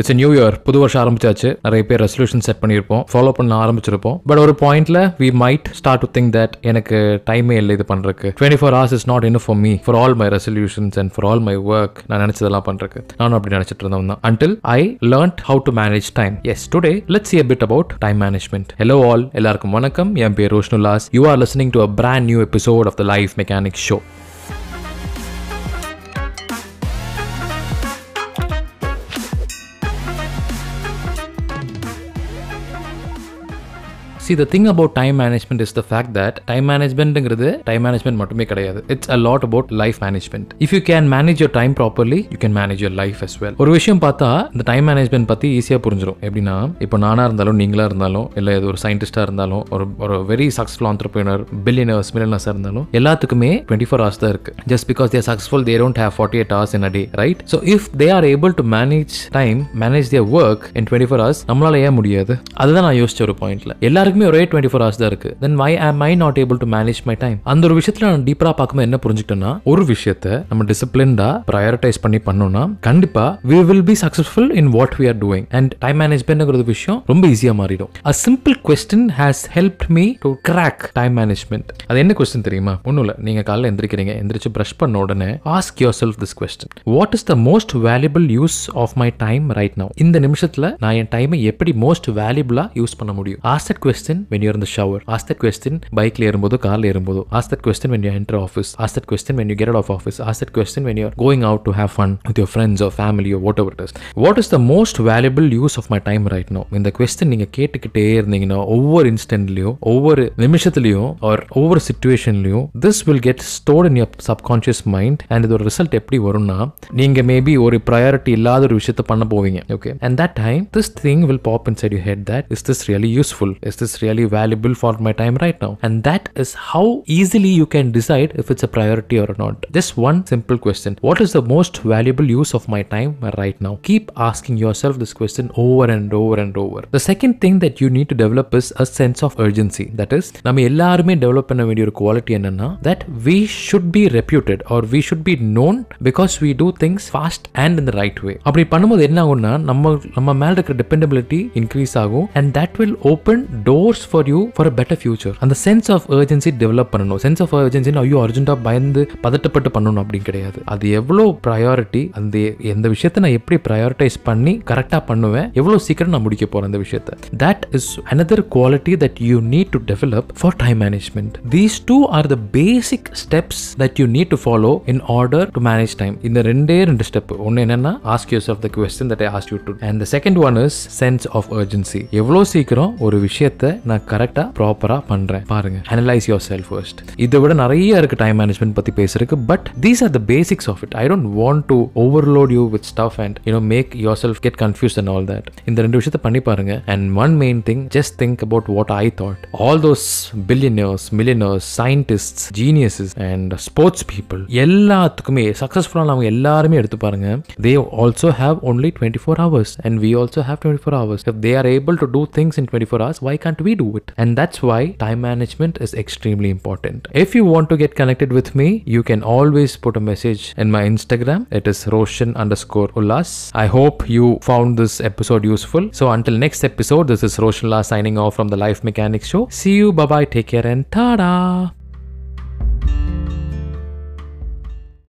It's new year புது வருஷம் ஆரம்பிச்சாச்சு. நிறைய பேர் ரெசல்யூஷன் செட் பண்ணியிருப்போம். ஃபாலோ பண்ண ஆரம்பிச்சிருப்போம். பட் ஒரு பாயிண்ட்ல we might start to think that எனக்கு டைமே இல்லை இது பண்றதுக்கு. Twenty four hours is not in for me for all my resolutions and for all my work நான் நினைச்சதெல்லாம் பண்றதுக்கு. நானும் அப்படி நினைச்சிட்டு இருந்தவன் தான். Until I learned how to manage time as today let's see a about time management hello all எல்லாருக்கும் வணக்கம். என் பேர் ரோஷ்னுலாஸ் you are listening to a brand new episode of the life mechanic show see the thing about time management is the fact that time மேனேஜ்மெண்ட்ங்கிறது time management மட்டுமே கிடையாது. It's a lot about life management if you can manage your time properly you can manage your life as well ஒரு விஷயம் பார்த்தா இந்த time management பத்தி ஈஸியா புரிஞ்சிடும் எப்படின்னா இப்போ நானா இருந்தாலும் நீங்களா இருந்தாலும் இல்ல இது ஒரு சயின்டிஸ்டா இருந்தாலும் ஒரு ஒரு வெரி சக்ஸஸ்ஃபுல் ஆண்டர்பிரினர் பில்லியனர்ஸ் மில்லியனர்ஸா இருந்தாலும் எல்லாத்துக்குமே டுவெண்ட்டி ஃபோர் ஹவர்ஸ் தான் இருக்கு. Just because they're successful they don't have forty eight hours in a day right so if they are able to manage time manage their work in twenty four hours நம்மளால ஏன் முடியாது? அதுதான் நான் யோசிச்ச ஒரு பாயிண்ட்ல எல்லாருக்கும் ஒரே டுவெண்ட்டி ஃபோர் ஹவர்ஸ் தான் இருக்கு. Then why am I not able to manage my time அந்த ஒரு விஷயத்துல நான் டீப்பரா பார்க்கும்போது என்ன புரிஞ்சுக்கிட்டேன்னா ஒரு விஷயத்த நம்ம டிசிப்ளின்டா ப்ரையாரிட்டைஸ் பண்ணி பண்ணோம்னா கண்டிப்பா we will be successful in what we are doing and time மேனேஜ்மெண்ட்ங்கிறது விஷயம் ரொம்ப ஈஸியா மாறிடும். A simple question has help me to crack time management அது என்ன கொஸ்டின் தெரியுமா? ஒன்றும் இல்லை. நீங்க காலைல எந்திரிக்கிறீங்க எந்திரிச்சு பிரஷ் பண்ண உடனே ask yourself this question what is the most valuable use of my time right now இந்த நிமிஷத்துல நான் என் டைமை எப்படி மோஸ்ட் வேல்யூபிளா யூஸ் பண்ண முடியும்? Ask that question when you're இந்த ஷவர் ஆஸ்க் தட் கொஸ்டின் பைக்ல ஏறும்போது கார்ல ஏறும்போது. Ask that question when you enter office ask that question when you get off office ask that question when you're going out to have fun with your friends or family whatever it is what is the most valuable use of my time right now இந்த கொஸ்டின் நீங்க கேட்டுக்கிட்டே இருந்தீங்கன்னா ஒவ்வொரு இன்ஸ்டன்ட்லயும் ஒவ்வொரு நிமிஷத்துலயும் or ஒவ்வொரு சுச்சுவேஷன்லயும் this will get stored in your subconscious mind and இதோட ரிசல்ட் எப்படி வரும்னா நீங்க மேபி ஒரு ப்ரையாரிட்டி இல்லாத ஒரு விஷயத்த பண்ண போவீங்க okay and that time this thing will pop inside you head that is this really useful is this really valuable for my time right now and that is how easily you can decide if it's a priority or not just one simple question what is the most valuable use of my time right now keep asking yourself this question over and over and over the second thing that you need to develop is a sense of urgency that is நம்ம எல்லாருமே develop பண்ண வேண்டிய ஒரு quality என்னன்னா that we should be reputed or we should be known because we do things fast and in the right way அப்படி பண்ணும்போது என்ன ஆகும்னா நம்ம நம்ம மேல இருக்கிற டிபெண்டபிலிட்டி இன்க்ரீஸ் ஆகும் and that will open doors force for you for a better future அந்த சென்ஸ் ஆஃப் ஏர்ஜென்சி டெவலப் பண்ணணும். சென்ஸ் ஆஃப் ஏர்ஜென்சின்னு ஐயோ அர்ஜென்ட்டாக பயந்து பதட்டப்பட்டு பண்ணணும் அப்படின்னு கிடையாது. அது எவ்வளோ ப்ரையாரிட்டி அந்த எந்த விஷயத்தை நான் எப்படி ப்ரையாரிட்டைஸ் பண்ணி கரெக்டாக பண்ணுவேன் எவ்வளோ சீக்கிரம் நான் முடிக்க போகிறேன் அந்த விஷயத்தை. That is another quality that you need to develop for time management these two are the basic steps that you need to follow in order to manage time இந்த ரெண்டே ரெண்டு ஸ்டெப் ஒன்று என்னன்னா ask use of the question that I ask you to and the second one is sense of urgency எவ்வளோ சீக்கிரம் ஒரு விஷயத்தை நான் கரெக்டாக ப்ராப்பராக பண்ணுறேன் பாருங்க அனலைஸ் யோர் செல்ஃப் ஃபர்ஸ்ட் இதை விட நிறைய இருக்கு டைம் மேனேஜ்மெண்ட் பற்றி பேசுறதுக்கு but these are the basics of it I don't want to overload you with stuff and you know make yourself get confuse and all that இந்த ரெண்டு விஷயத்தை பண்ணி பாருங்க. And one main thing just think about what I thought all those billionaires millionaires scientist geniuses and sports people எல்லாத்துக்குமே சக்சஸ்ஃபுல்லானவங்க எல்லாருமே எடுத்து பாருங்க. They also have only twenty four hours and we also have twenty four hours if they are able to do things in twenty four hours why can't we do it. And that's why time management is extremely important. If you want to get connected with me you can always put a message in my instagram. It is roshan underscore ullas. I hope you found this episode useful. So until next episode this is roshan signing off from the life mechanics show. See you. Bye bye take care and ta-da